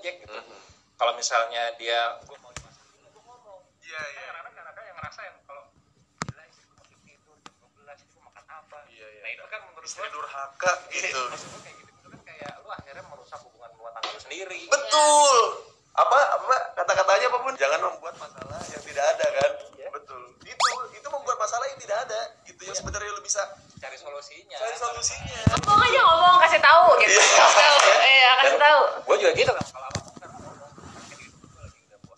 ojek gitu. Mhm. kalau misalnya dia gue mau dimasakin gue ngomong. Iya iya. Kadang-kadang kan ada yang ngerasain kalau gila istri gue masih tidur jam 12 itu makan apa? Iya, iya. nah itu kan menurut istri gue durhaka gitu. Maksud gue kayak gitu. Itu kan kayak lu akhirnya merusak hubungan rumah tangga lu sendiri. Betul. Apa apa kata-katanya apa pun jangan membuat masalah yang tidak ada kan? Iya. betul. Itu itu membuat masalah yang tidak ada. Gitu yang Iya. sebenarnya lu bisa cari solusinya. Cari solusinya. Ngomong aja ngomong kasih tahu gitu. Iya. Tahu iya gue juga gitu kan kalau apa kan. Ngomong masakin gitu gue